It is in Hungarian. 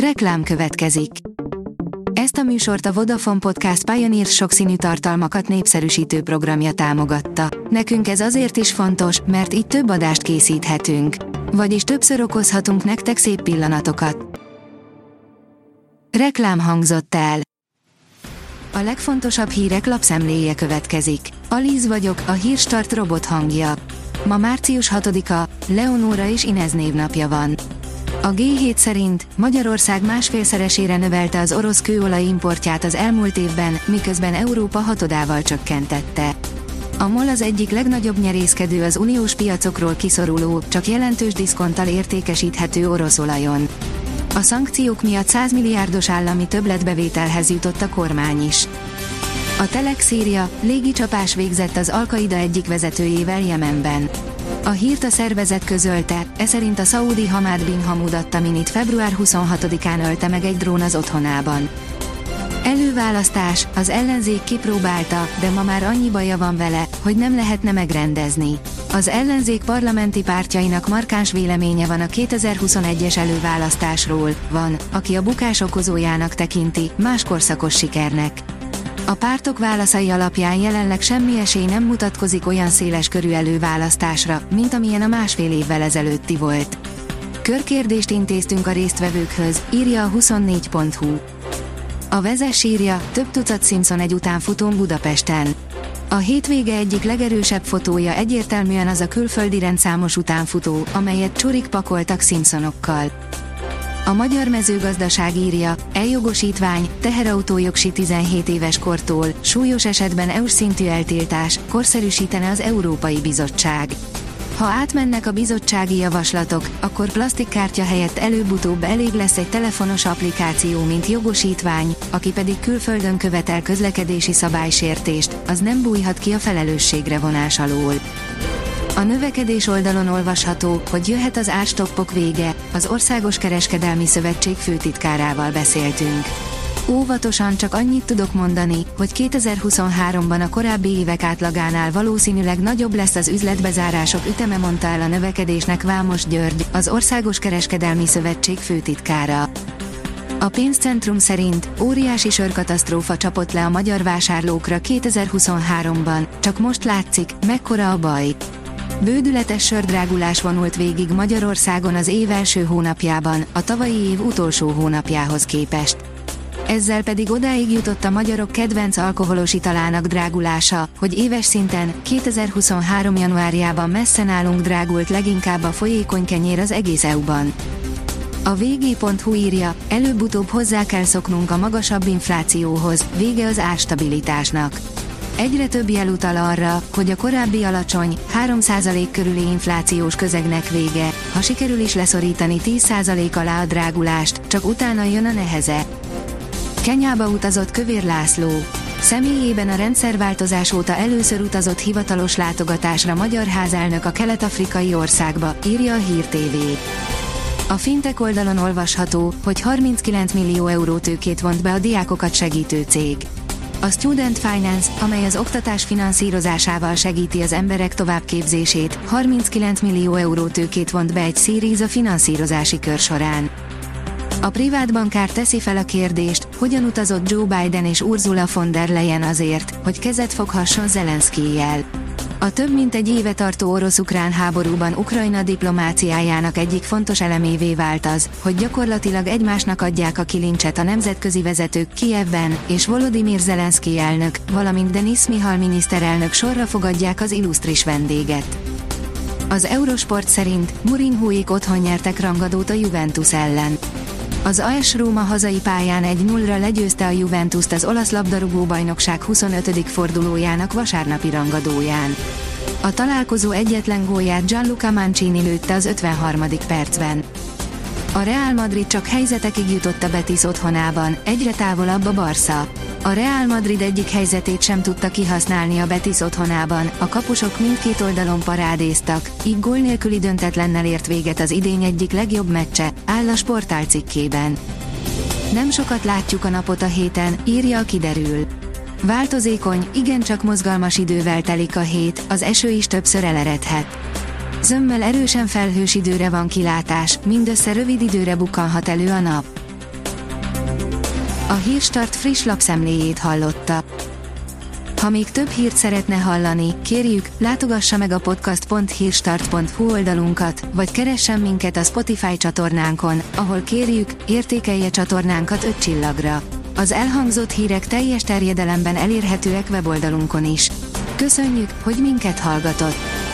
Reklám következik. Ezt a műsort a Vodafone Podcast Pioneer sokszínű tartalmakat népszerűsítő programja támogatta. Nekünk ez azért is fontos, mert így több adást készíthetünk. Vagyis többször okozhatunk nektek szép pillanatokat. Reklám hangzott el. A legfontosabb hírek lapszemléje következik. Alíz vagyok, a hírstart robot hangja. Ma március 6-a, Leonóra és Inez névnapja van. A G7 szerint Magyarország másfélszeresére növelte az orosz kőolaj importját az elmúlt évben, miközben Európa hatodával csökkentette. A MOL az egyik legnagyobb nyerészkedő az uniós piacokról kiszoruló, csak jelentős diszkonttal értékesíthető orosz olajon. A szankciók miatt 100 milliárdos állami többletbevételhez jutott a kormány is. A Telex írja, légicsapás végzett az Alkaida egyik vezetőjével Jemenben. A hírt a szervezet közölte, e szerint a szaúdi Hamad bin Hamud Attaminit február 26-án ölte meg egy drón az otthonában. Előválasztás, az ellenzék kipróbálta, de ma már annyi baja van vele, hogy nem lehetne megrendezni. Az ellenzék parlamenti pártjainak markáns véleménye van a 2021-es előválasztásról, van, aki a bukás okozójának tekinti, más korszakos sikernek. A pártok válaszai alapján jelenleg semmi esély nem mutatkozik olyan széles körű előválasztásra, mint amilyen a másfél évvel ezelőtti volt. Körkérdést intéztünk a résztvevőkhöz, írja a 24.hu. A vezes írja, több tucat Simpson egy utánfutón Budapesten. A hétvége egyik legerősebb fotója egyértelműen az a külföldi rendszámos utánfutó, amelyet csurik pakoltak Simpsonokkal. A magyar mezőgazdaság írja, eljogosítvány, teherautójogsi 17 éves kortól, súlyos esetben EU-s szintű eltiltás, korszerűsítene az Európai Bizottság. Ha átmennek a bizottsági javaslatok, akkor plastikkártya helyett előbb-utóbb elég lesz egy telefonos applikáció, mint jogosítvány, aki pedig külföldön követel közlekedési szabálysértést, az nem bújhat ki a felelősségre vonás alól. A növekedés oldalon olvasható, hogy jöhet az árstoppok vége, az Országos Kereskedelmi Szövetség főtitkárával beszéltünk. Óvatosan csak annyit tudok mondani, hogy 2023-ban a korábbi évek átlagánál valószínűleg nagyobb lesz az üzletbezárások üteme mondta el a növekedésnek Vámos György, az Országos Kereskedelmi Szövetség főtitkára. A pénzcentrum szerint óriási sörkatasztrófa csapott le a magyar vásárlókra 2023-ban, csak most látszik, mekkora a baj. Bődületes sördrágulás vonult végig Magyarországon az év első hónapjában, a tavalyi év utolsó hónapjához képest. Ezzel pedig odáig jutott a magyarok kedvenc alkoholos italának drágulása, hogy éves szinten 2023. januárjában messze nálunk drágult leginkább a folyékony kenyér az egész EU-ban. A vg.hu írja, előbb-utóbb hozzá kell szoknunk a magasabb inflációhoz, vége az árstabilitásnak. Egyre több jel utal arra, hogy a korábbi alacsony, 3% körüli inflációs közegnek vége, ha sikerül is leszorítani 10% alá a drágulást, csak utána jön a neheze. Kenyába utazott Kövér László. Személyében a rendszerváltozás óta először utazott hivatalos látogatásra magyar házelnök a kelet-afrikai országba, írja a Hír TV. A fintek oldalon olvasható, hogy 39 millió euró tőkét vont be a diákokat segítő cég. A Student Finance, amely az oktatás finanszírozásával segíti az emberek továbbképzését, 39 millió euró tőkét vont be egy Series a finanszírozási kör során. A privát bankár teszi fel a kérdést, hogyan utazott Joe Biden és Ursula von der Leyen azért, hogy kezet foghasson Zelenszkijjel. A több mint egy éve tartó orosz-ukrán háborúban Ukrajna diplomáciájának egyik fontos elemévé vált az, hogy gyakorlatilag egymásnak adják a kilincset a nemzetközi vezetők Kijevben, és Volodymyr Zelenszky elnök, valamint Denis Mihal miniszterelnök sorra fogadják az illusztris vendéget. Az Eurosport szerint Mourinhoék otthon nyertek rangadót a Juventus ellen. Az AS Róma hazai pályán egy 0 legyőzte a Juventust az olasz labdarúgó bajnokság 25. fordulójának vasárnapi rangadóján. A találkozó egyetlen gólját Gianluca Mancini lőtte az 53. percben. A Real Madrid csak helyzetekig jutott a Betis otthonában, egyre távolabb a Barca. A Real Madrid egyik helyzetét sem tudta kihasználni a Betis otthonában, a kapusok mindkét oldalon parádéztak, így gól nélküli döntetlennel ért véget az idény egyik legjobb meccse, áll a sportál cikkében. Nem sokat látjuk a napot a héten, írja a kiderül. Változékony, igencsak mozgalmas idővel telik a hét, az eső is többször eleredhet. Zömmel erősen felhős időre van kilátás, mindössze rövid időre bukkanhat elő a nap. A Hírstart friss lapszemléjét hallotta. Ha még több hírt szeretne hallani, kérjük, látogassa meg a podcast.hírstart.hu oldalunkat, vagy keressen minket a Spotify csatornánkon, ahol kérjük, értékelje csatornánkat 5 csillagra. Az elhangzott hírek teljes terjedelemben elérhetőek weboldalunkon is. Köszönjük, hogy minket hallgatott!